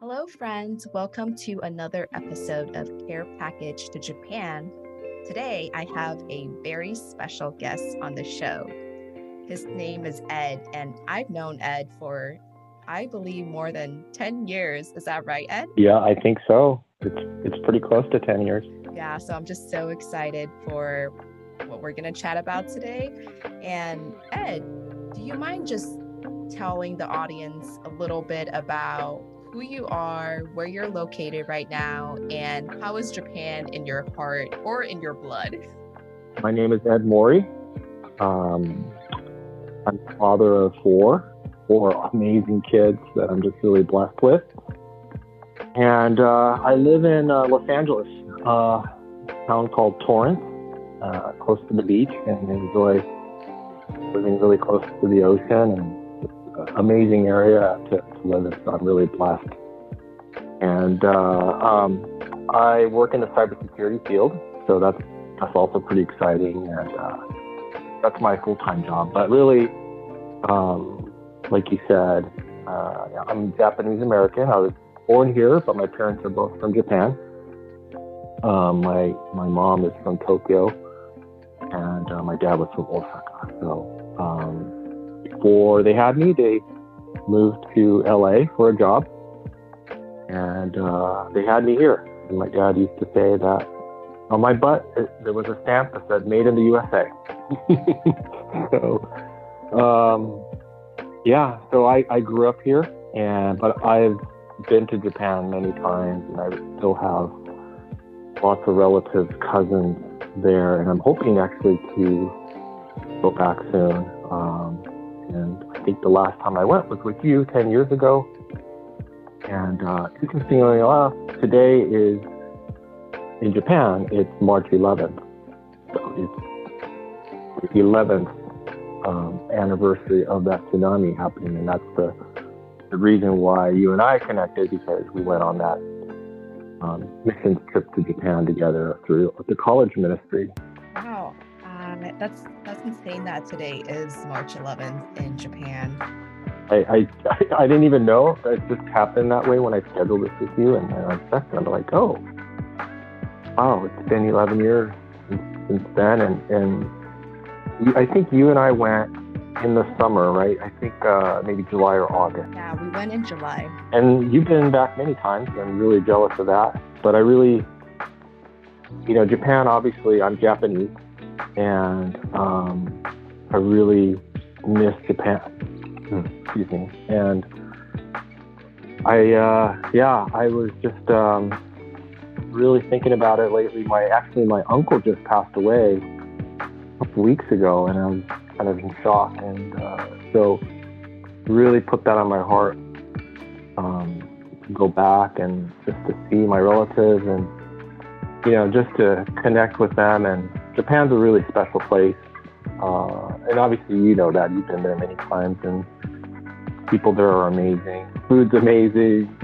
Hello, friends. Welcome to another episode of Care Package to Japan. Today, I have a very special guest on the show. His name is Ed, and I've known Ed for, I believe, more than 10 years. Is that right, Ed? Yeah, I think so. It's, it's pretty close to 10 years. Yeah, so I'm just so excited for what we're going to chat about today. And Ed, do you mind just telling the audience a little bit about who you are, where you're located right now, and how is Japan in your heart or in your blood? My name is Ed Mori. Um, I'm father of four, four amazing kids that I'm just really blessed with. And uh, I live in uh, Los Angeles, uh, a town called Torrance, uh, close to the beach, and enjoy living really close to the ocean and amazing area to, to live in. So I'm really blessed. And uh, um, I work in the cybersecurity field, so that's that's also pretty exciting, and uh, that's my full-time job. But really, um, like you said, uh, I'm Japanese American. I was born here, but my parents are both from Japan. Um, my my mom is from Tokyo, and uh, my dad was from Osaka. So um, before they had me, they moved to LA for a job, and uh, they had me here. And my dad used to say that on my butt it, there was a stamp that said "Made in the USA." so, um, yeah, so I, I grew up here, and but I've been to Japan many times, and I still have lots of relatives, cousins there, and I'm hoping actually to go back soon. And I think the last time I went was with you 10 years ago. And uh, interestingly enough, today is in Japan, it's March 11th. So it's the 11th um, anniversary of that tsunami happening. And that's the, the reason why you and I connected because we went on that um, missions trip to Japan together through the college ministry. That's that's insane that today is March 11th in Japan. I, I, I didn't even know. It just happened that way when I scheduled this with you, and I checked, and I'm like, oh, wow, it's been 11 years since, since then, and and I think you and I went in the summer, right? I think uh, maybe July or August. Yeah, we went in July. And you've been back many times. I'm really jealous of that. But I really, you know, Japan. Obviously, I'm Japanese, and um, I really miss Japan. Hmm, excuse me. And I, uh, yeah, I was just um, really thinking about it lately. My actually, my uncle just passed away a couple weeks ago, and I was kind of in shock. And uh, so, really put that on my heart um, to go back and just to see my relatives and you know just to connect with them. And Japan's a really special place. Uh, and obviously, you know that you've been there many times, and people there are amazing. Food's amazing,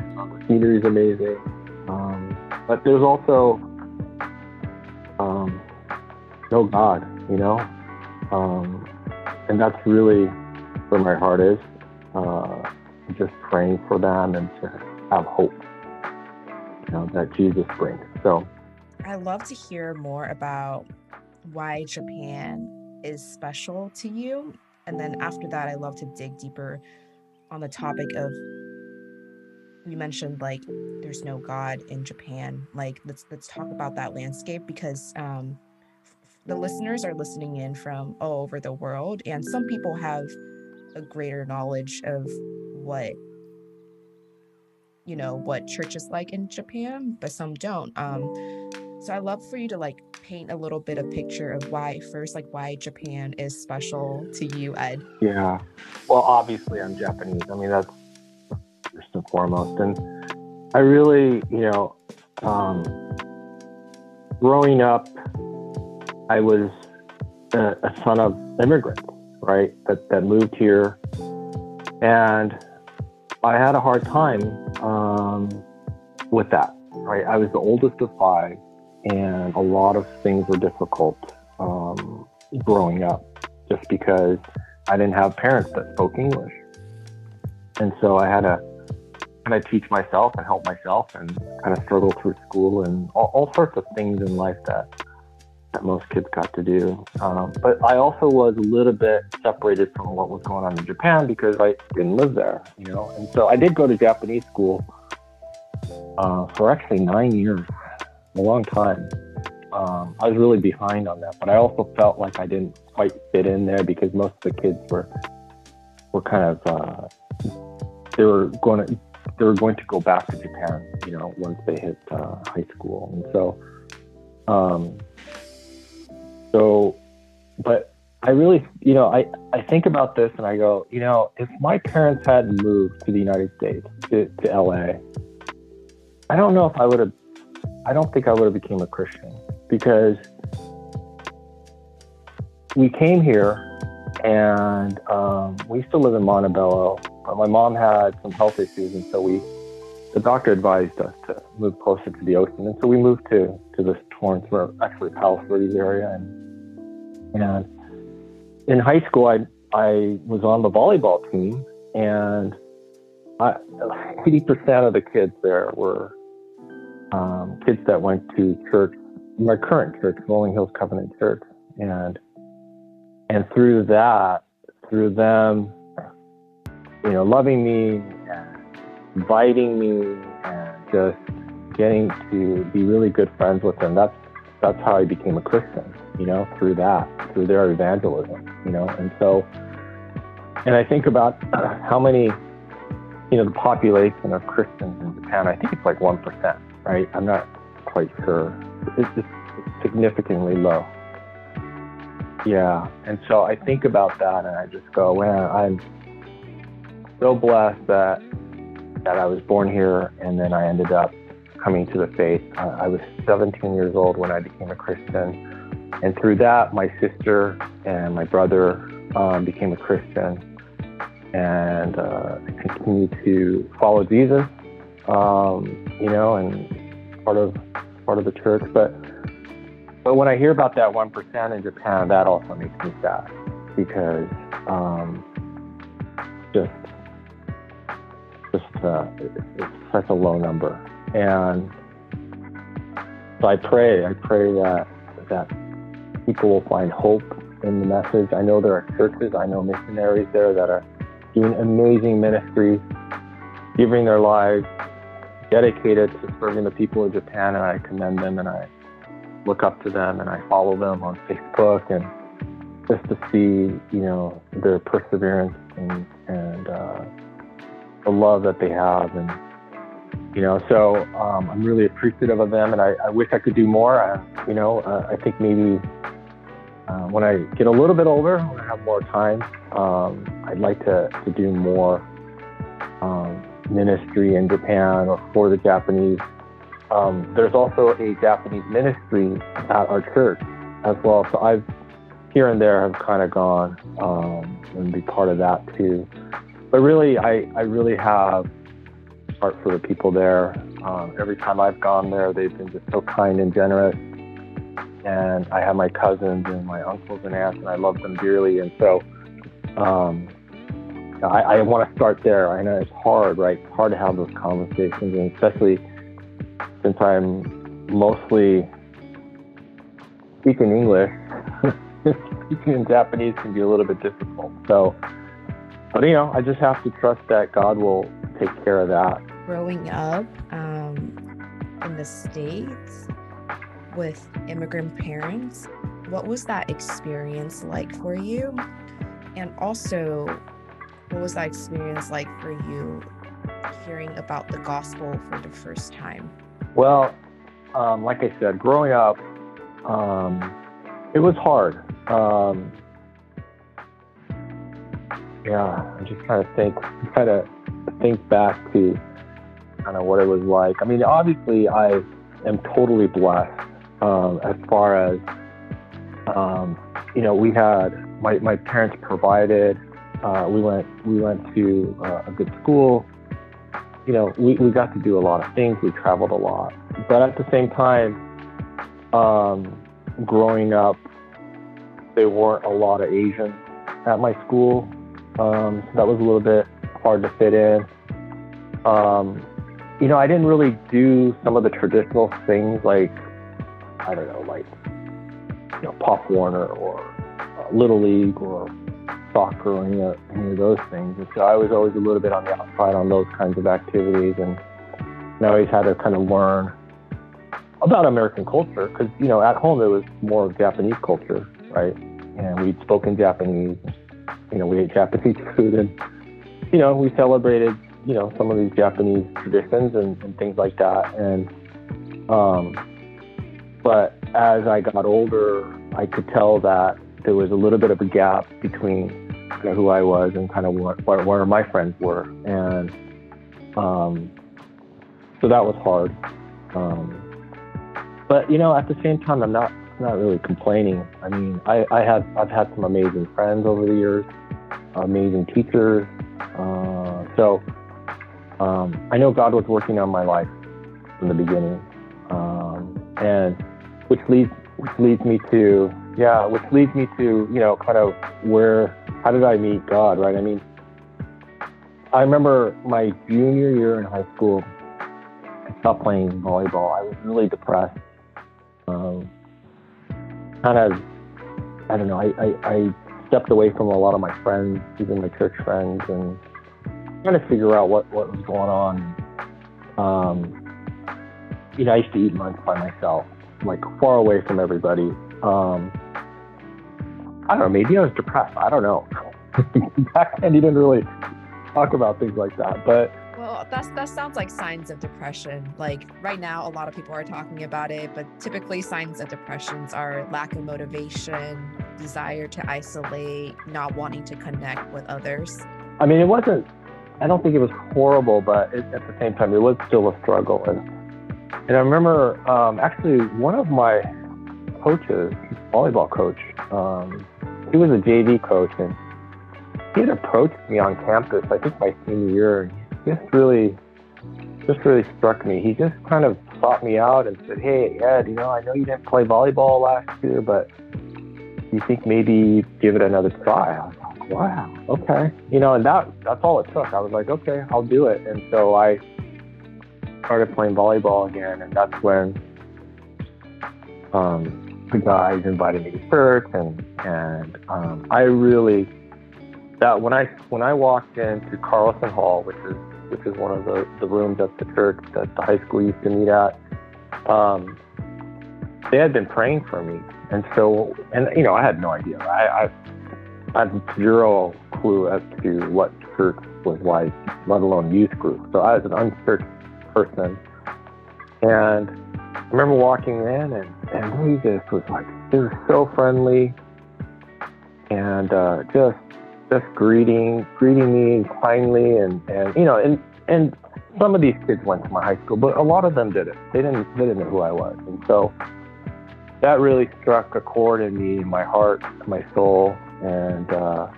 scenery's amazing. Um, but there's also um, no God, you know, um, and that's really where my heart is. Uh, just praying for them and to have hope, you know, that Jesus brings. So, I love to hear more about why Japan is special to you. And then after that, I love to dig deeper on the topic of you mentioned like there's no God in Japan. Like let's let's talk about that landscape because um, the listeners are listening in from all over the world, and some people have a greater knowledge of what you know what church is like in Japan, but some don't. Um, so I love for you to like paint a little bit of picture of why first, like why Japan is special to you, Ed. Yeah. Well, obviously I'm Japanese. I mean that's first and foremost, and I really, you know, um, growing up, I was a, a son of immigrants, right? That that moved here, and I had a hard time um, with that. Right, I was the oldest of five and a lot of things were difficult um, growing up just because I didn't have parents that spoke English. And so I had to kind of teach myself and help myself and kind of struggle through school and all, all sorts of things in life that that most kids got to do. Um, but I also was a little bit separated from what was going on in Japan because I didn't live there, you know. And so I did go to Japanese school uh, for actually nine years, a long time. Um, I was really behind on that, but I also felt like I didn't quite fit in there because most of the kids were were kind of uh, they were going to they were going to go back to Japan, you know, once they hit uh, high school, and so. Um, so, but I really, you know, I, I think about this and I go, you know, if my parents had moved to the United States, to, to LA, I don't know if I would have, I don't think I would have became a Christian because we came here and um, we used to live in Montebello. But my mom had some health issues, and so we, the doctor advised us to move closer to the ocean, and so we moved to to this Torrance, or actually Palos Verdes area, and and in high school, I I was on the volleyball team, and eighty percent of the kids there were um, kids that went to church, my current church, Rolling Hills Covenant Church, and and through that, through them, you know, loving me inviting me and just getting to be really good friends with them. That's that's how I became a Christian you know, through that, through their evangelism, you know. And so, and I think about how many, you know, the population of Christians in Japan, I think it's like 1%, right? I'm not quite sure. It's just significantly low. Yeah. And so I think about that and I just go, man, I'm so blessed that that I was born here and then I ended up coming to the faith. I was 17 years old when I became a Christian. And through that, my sister and my brother um, became a Christian and uh, continued to follow Jesus, um, you know, and part of part of the church. But but when I hear about that one percent in Japan, that also makes me sad because um, just just uh, it's such a low number, and so I pray, I pray that that people will find hope in the message. I know there are churches, I know missionaries there that are doing amazing ministries, giving their lives, dedicated to serving the people of Japan, and I commend them and I look up to them and I follow them on Facebook and just to see, you know, their perseverance and, and uh, the love that they have and you know so um, i'm really appreciative of them and i, I wish i could do more. I, you know uh, i think maybe uh, when I get a little bit older, when I have more time, um, I'd like to, to do more ministry in Japan or for the Japanese. Um, there's also a Japanese ministry at our church as well. So I've here and there have kind of gone um, and be part of that too. But really, I, I really have heart for the people there. Um, every time I've gone there, they've been just so kind and generous and I have my cousins and my uncles and aunts, and I love them dearly. And so, um, I, I want to start there. I know it's hard, right? It's hard to have those conversations, and especially since I'm mostly speaking English, speaking in Japanese can be a little bit difficult. So, but you know, I just have to trust that God will take care of that. Growing up um, in the States, with immigrant parents. What was that experience like for you? And also, what was that experience like for you hearing about the gospel for the first time? Well, um, like I said, growing up, um, it was hard. Um, yeah, I'm just trying to think, trying to think back to kind of what it was like. I mean, obviously, I am totally blessed um, as far as um, you know, we had my, my parents provided. Uh, we went we went to uh, a good school. You know, we, we got to do a lot of things. We traveled a lot, but at the same time, um, growing up, there weren't a lot of Asians at my school, um, so that was a little bit hard to fit in. um, you know, I didn't really do some of the traditional things like, I don't know, like, you know, Pop Warner or uh, Little League or soccer or any of, any of those things. And so I was always a little bit on the outside on those kinds of activities. And, I always had to kind of learn about American culture because, you know, at home it was more Japanese culture, right? And we'd spoken Japanese, you know, we ate Japanese food and, you know, we celebrated you know some of these Japanese traditions and, and things like that. And um, but as I got older, I could tell that there was a little bit of a gap between you know, who I was and kind of what, where, my friends were, and um, so that was hard. Um, but you know, at the same time, I'm not not really complaining. I mean, I, I have I've had some amazing friends over the years, amazing teachers. Uh, so um, I know God was working on my life from the beginning, um, and which leads which leads me to yeah, which leads me to you know kind of where how did I meet God, right? I mean, I remember my junior year in high school, I stopped playing volleyball. I was really depressed. Um, kind of, I don't know. I, I, I stepped away from a lot of my friends, even my church friends, and trying to figure out what, what was going on. Um, you know, I used to eat lunch by myself, like far away from everybody. Um, I don't know, maybe I was depressed. I don't know. Back then, you didn't really talk about things like that. But well, that's that sounds like signs of depression. Like right now, a lot of people are talking about it, but typically signs of depressions are lack of motivation, desire to isolate, not wanting to connect with others. I mean, it wasn't I don't think it was horrible, but it, at the same time, it was still a struggle. And and I remember um, actually one of my coaches, volleyball coach, um, he was a JV coach, and he had approached me on campus. I think my senior year. He just really, just really struck me. He just kind of sought me out and said, "Hey, Ed, you know, I know you didn't play volleyball last year, but you think maybe give it another try?" I was like, wow, okay. You know, and that that's all it took. I was like, okay, I'll do it. And so I started playing volleyball again, and that's when um, the guys invited me to church, and and um, I really that when I when I walked into Carlson Hall, which is which is one of the, the rooms at the church that the high school used to meet at, um, they had been praying for me, and so and you know I had no idea. I, I I had zero clue as to what church was like, let alone youth group. So I was an unchurched person. And I remember walking in and, and he just was like, he was so friendly and uh, just just greeting greeting me kindly and, and you know and and some of these kids went to my high school, but a lot of them didn't. They didn't they didn't know who I was. And so that really struck a chord in me, in my heart, my soul, and uh,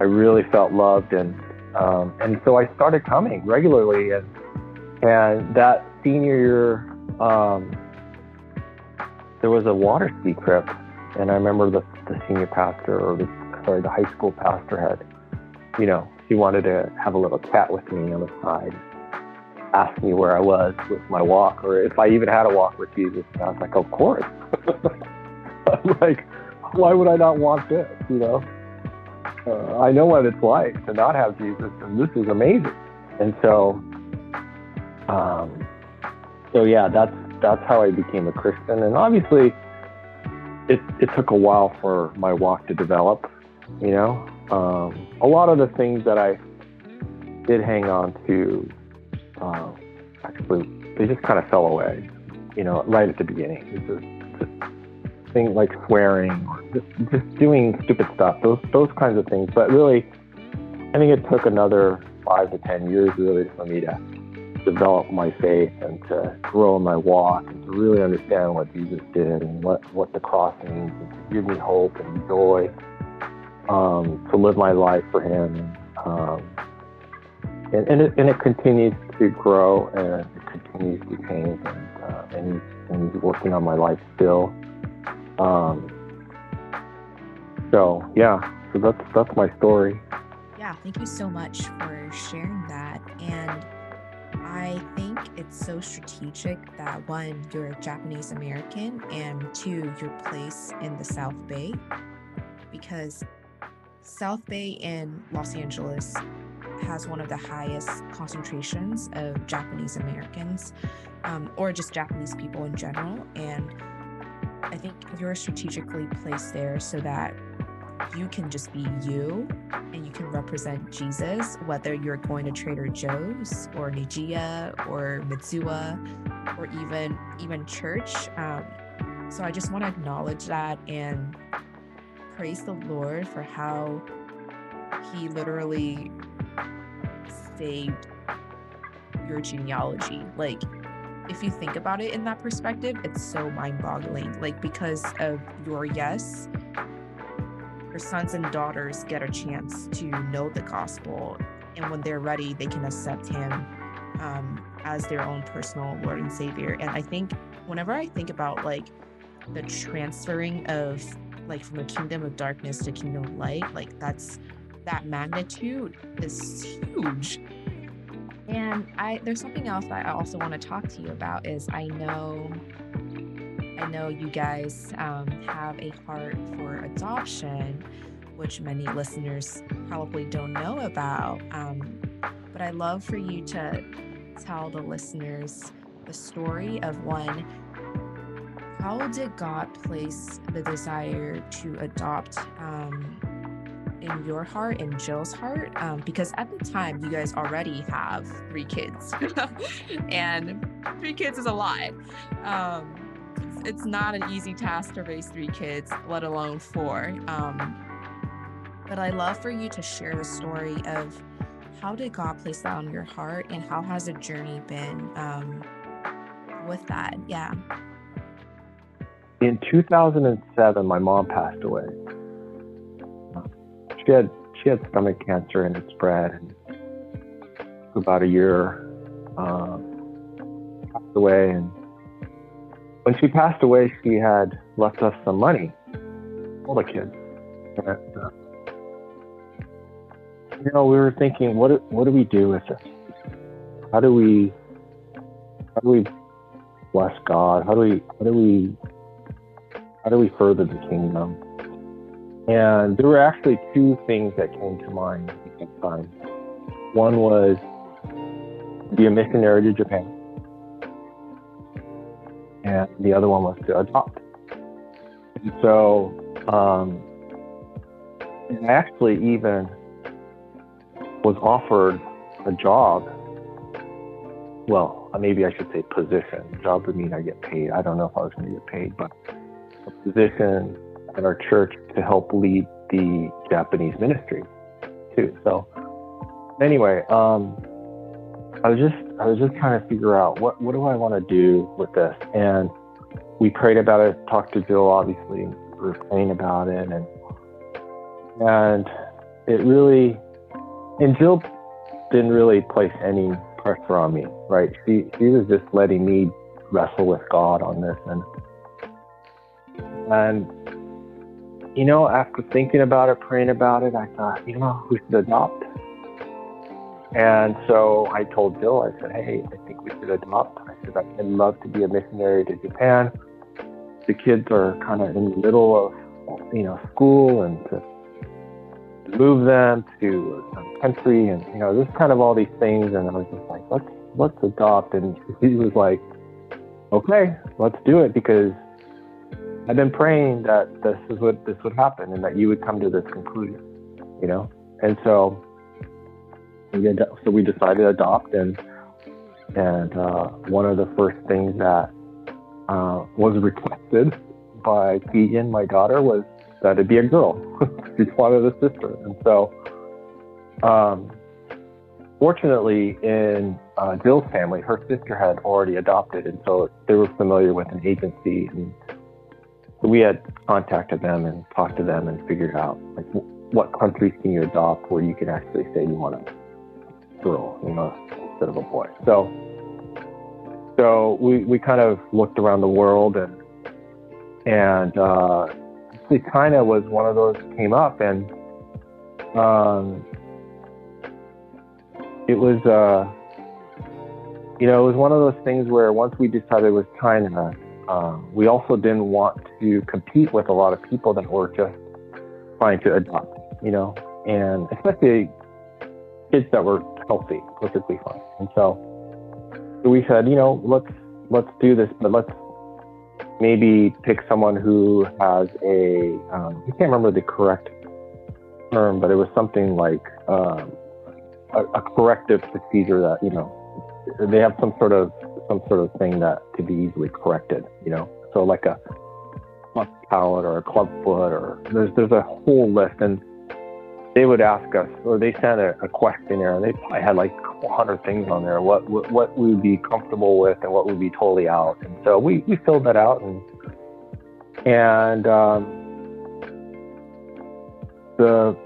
I really felt loved, and um, and so I started coming regularly, and and that senior year, um, there was a water ski trip, and I remember the, the senior pastor, or the sorry, the high school pastor had, you know, he wanted to have a little chat with me on the side, ask me where I was with my walk, or if I even had a walk with Jesus. And I was like, of course. like, why would I not want this? You know, uh, I know what it's like to not have Jesus, and this is amazing. And so, um, so yeah, that's that's how I became a Christian. And obviously, it it took a while for my walk to develop. You know, um, a lot of the things that I did hang on to, uh, actually, they just kind of fell away. You know, right at the beginning. Just, just things like swearing or just, just doing stupid stuff, those those kinds of things. But really, I think it took another five to ten years really for me to develop my faith and to grow in my walk and to really understand what Jesus did and what, what the cross means and to give me hope and joy um, to live my life for Him. Um, and, and, it, and it continues to grow and it continues to change and, uh, and, he's, and he's working on my life still. Um, so yeah, so that's that's my story. Yeah, thank you so much for sharing that. And I think it's so strategic that one, you're a Japanese American, and two, your place in the South Bay. Because South Bay in Los Angeles has one of the highest concentrations of Japanese Americans, um, or just Japanese people in general. And I think you're strategically placed there so that you can just be you and you can represent Jesus, whether you're going to Trader Joe's or Nijiya or Mitsuwa or even even church. Um, so I just want to acknowledge that and praise the Lord for how He literally saved your genealogy. Like, if you think about it in that perspective, it's so mind boggling. Like, because of your yes, your sons and daughters get a chance to know the gospel. And when they're ready, they can accept Him um, as their own personal Lord and Savior. And I think whenever I think about like the transferring of like from a kingdom of darkness to kingdom of light, like that's that magnitude is huge. And I there's something else that I also want to talk to you about is I know I know you guys um, have a heart for adoption, which many listeners probably don't know about. Um, but I love for you to tell the listeners the story of one. How did God place the desire to adopt um, in your heart and Jill's heart? Um, because at the time, you guys already have three kids, and three kids is a lot. It's, not an easy task to raise three kids, let alone four. Um, but I love for you to share the story of how did God place that on your heart, and how has the journey been um, with that? Yeah. In 2007, my mom passed away she had she had stomach cancer and it spread and about a year uh, passed away and when she passed away she had left us some money. All the kids. And, uh, you know we were thinking what what do we do with this? How do we how do we bless god? How do we how do we how do we further the kingdom? And there were actually two things that came to mind at the time. One was be a missionary to Japan, and the other one was to adopt. And so um, I actually even was offered a job. Well, maybe I should say position. Job would mean I get paid. I don't know if I was going to get paid, but a position at our church to help lead the Japanese ministry too. So anyway, um, I was just I was just trying to figure out what what do I want to do with this, and we prayed about it. Talked to Jill, obviously, we were praying about it, and and it really and Jill didn't really place any pressure on me, right? She she was just letting me wrestle with God on this, and and you know, after thinking about it, praying about it, I thought, you know, we should adopt. And so I told Bill, I said, hey, I think we should adopt. I said, I'd love to be a missionary to Japan. The kids are kind of in the middle of, you know, school and to move them to some country and, you know, just kind of all these things. And I was just like, let's, let's adopt. And he was like, okay, let's do it because I've been praying that this is what this would happen and that you would come to this conclusion, you know. And so, we so we decided to adopt, and and uh, one of the first things that uh, was requested by Keegan, my daughter, was that it be a girl. she wanted a sister, and so, um, fortunately, in uh, Jill's family, her sister had already adopted, and so they were familiar with an agency and we had contacted them and talked to them and figured out like what countries can you adopt where you can actually say you want a girl, you know, instead of a boy. So, so we, we kind of looked around the world and and uh, China was one of those came up and um, it was uh, you know, it was one of those things where once we decided time to, uh, we also didn't want to compete with a lot of people that were just trying to adopt, you know, and especially kids that were healthy, perfectly fine. And so we said, you know, let's let's do this, but let's maybe pick someone who has a um, I can't remember the correct term, but it was something like um, a, a corrective procedure that you know they have some sort of some sort of thing that could be easily corrected, you know. So like a club palate or a club foot or there's there's a whole list and they would ask us or they sent a, a questionnaire and they probably had like 100 things on there what, what what we would be comfortable with and what would be totally out. And so we, we filled that out and and um, the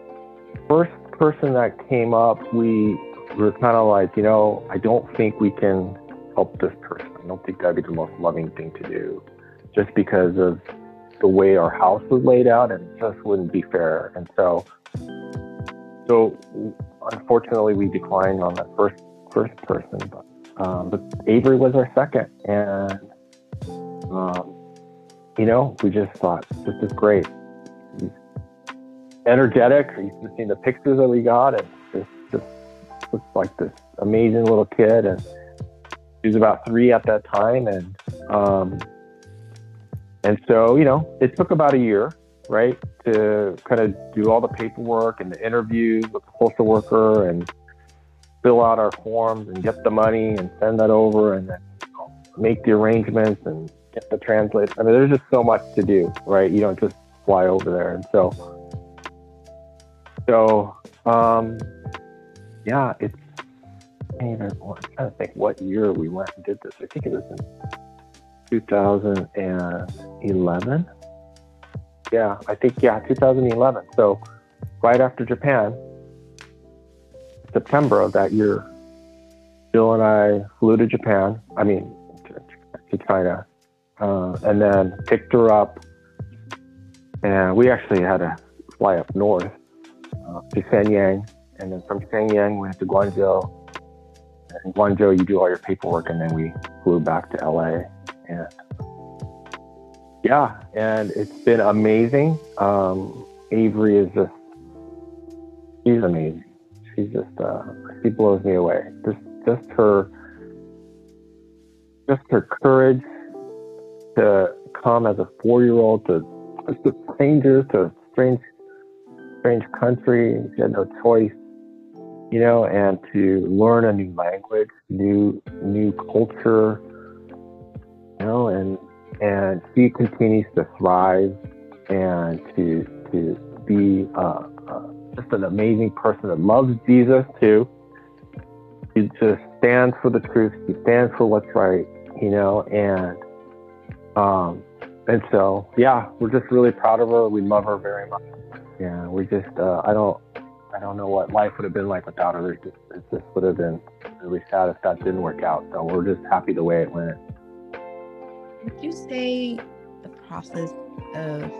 first person that came up we were kind of like you know i don't think we can help this person. I don't think that'd be the most loving thing to do just because of the way our house was laid out and it just wouldn't be fair. And so so unfortunately, we declined on that first first person, but, um, but Avery was our second, and um, you know, we just thought this is great. He's energetic. You've seen the pictures that we got, and just just looks like this amazing little kid, and he was about three at that time, and um, and so you know, it took about a year right? To kind of do all the paperwork and the interviews with the social worker and fill out our forms and get the money and send that over and then make the arrangements and get the translate. I mean, there's just so much to do, right? You don't just fly over there. And so, so, um, yeah, it's, I'm trying to think what year we went and did this. I think it was in 2011 yeah, I think yeah, 2011. So right after Japan, September of that year, Jill and I flew to Japan. I mean, to, China, uh, and then picked her up, and we actually had to fly up north uh, to Shenyang, and then from Shenyang we went to Guangzhou. And Guangzhou, you do all your paperwork, and then we flew back to LA. And yeah, and it's been amazing. Um, Avery is just, she's amazing. She's just, uh, she blows me away. Just, just her, just her courage to come as a four-year-old to a stranger to a strange, strange country. She had no choice, you know, and to learn a new language, new, new culture, you know, and and she continues to thrive and to to be uh, uh, just an amazing person that loves Jesus too. She just stands for the truth. She stands for what's right, you know, and um, and so yeah, we're just really proud of her. We love her very much. Yeah, we just uh, I don't I don't know what life would have been like without her. It just, it just would have been really sad if that didn't work out. So we're just happy the way it went. Would you say the process of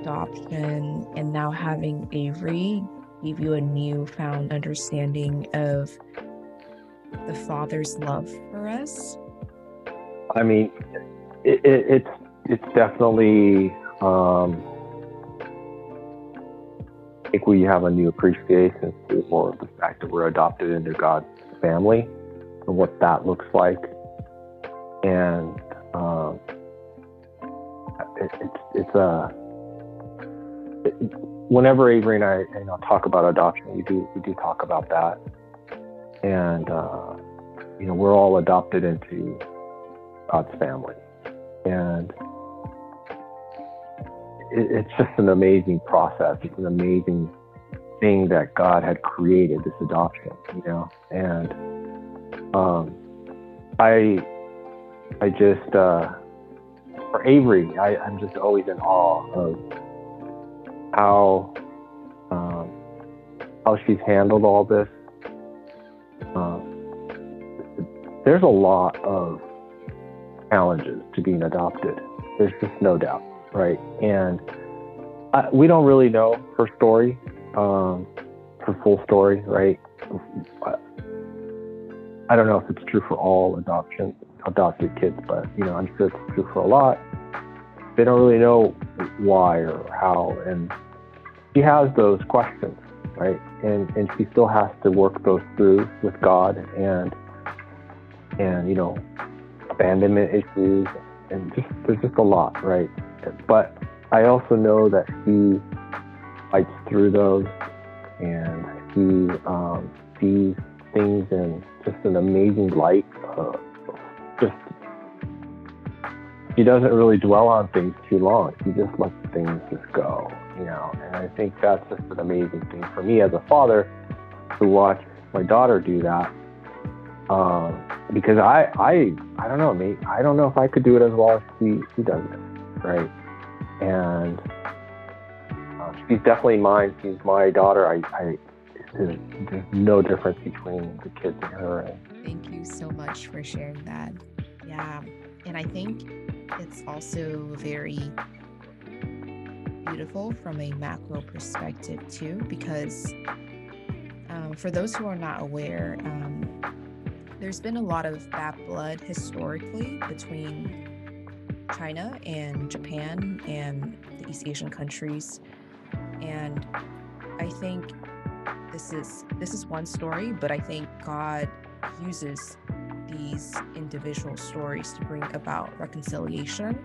adoption and now having Avery gave you a newfound understanding of the Father's love for us? I mean, it, it, it's it's definitely. Um, I think we have a new appreciation for the fact that we're adopted into God's family and what that looks like, and it, it's it's a uh, it, whenever Avery and I you know talk about adoption, we do we do talk about that, and uh, you know we're all adopted into God's family, and it, it's just an amazing process. It's an amazing thing that God had created this adoption, you know, and um, I I just, uh, for Avery, I, I'm just always in awe of how um, how she's handled all this. Um, there's a lot of challenges to being adopted. There's just no doubt, right? And I, we don't really know her story, um, her full story, right? I don't know if it's true for all adoption adopted kids, but you know, I'm sure it's true for a lot. They don't really know why or how, and she has those questions, right? And and she still has to work those through with God and and you know, abandonment issues and just there's just a lot, right? But I also know that she fights through those and she um, sees things in just an amazing light. Uh, just he doesn't really dwell on things too long. He just lets things just go, you know. And I think that's just an amazing thing for me as a father to watch my daughter do that. Um, because I, I, I don't know, me. I don't know if I could do it as well as she, she does it, right? And uh, she's definitely mine. She's my daughter. I, I there's, there's no difference between the kids and her. Thank you so much for sharing that. Yeah, and I think it's also very beautiful from a macro perspective too, because um, for those who are not aware, um, there's been a lot of bad blood historically between China and Japan and the East Asian countries. And I think this is this is one story, but I think God uses these individual stories to bring about reconciliation.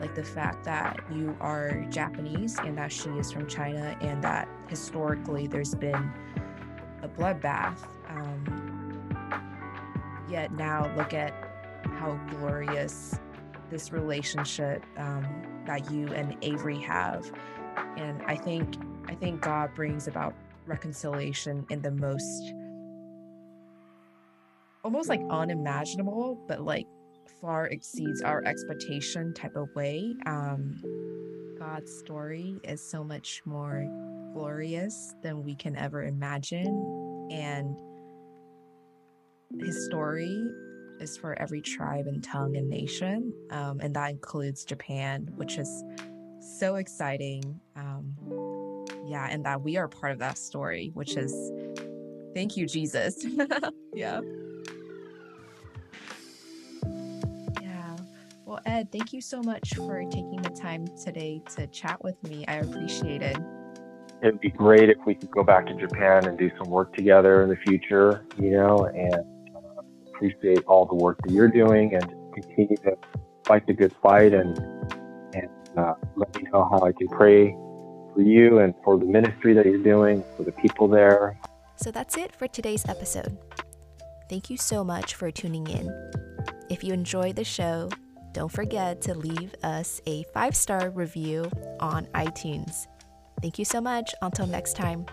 Like the fact that you are Japanese and that she is from China, and that historically there's been a bloodbath. Um, yet now look at how glorious this relationship um, that you and Avery have. And I think I think God brings about reconciliation in the most almost like unimaginable, but like far exceeds our expectation type of way. Um, God's story is so much more glorious than we can ever imagine. And his story is for every tribe and tongue and nation, um, and that includes Japan, which is so exciting. Um, yeah, and that we are part of that story, which is thank you, Jesus. yeah. Well, Ed, thank you so much for taking the time today to chat with me. I appreciate it it'd be great if we could go back to Japan and do some work together in the future, you know, and appreciate all the work that you're doing and continue to fight the good fight and and uh, let me know how I can pray for you and for the ministry that you're doing, for the people there. So that's it for today's episode. Thank you so much for tuning in. If you enjoyed the show, don't forget to leave us a five star review on iTunes. Thank you so much. Until next time.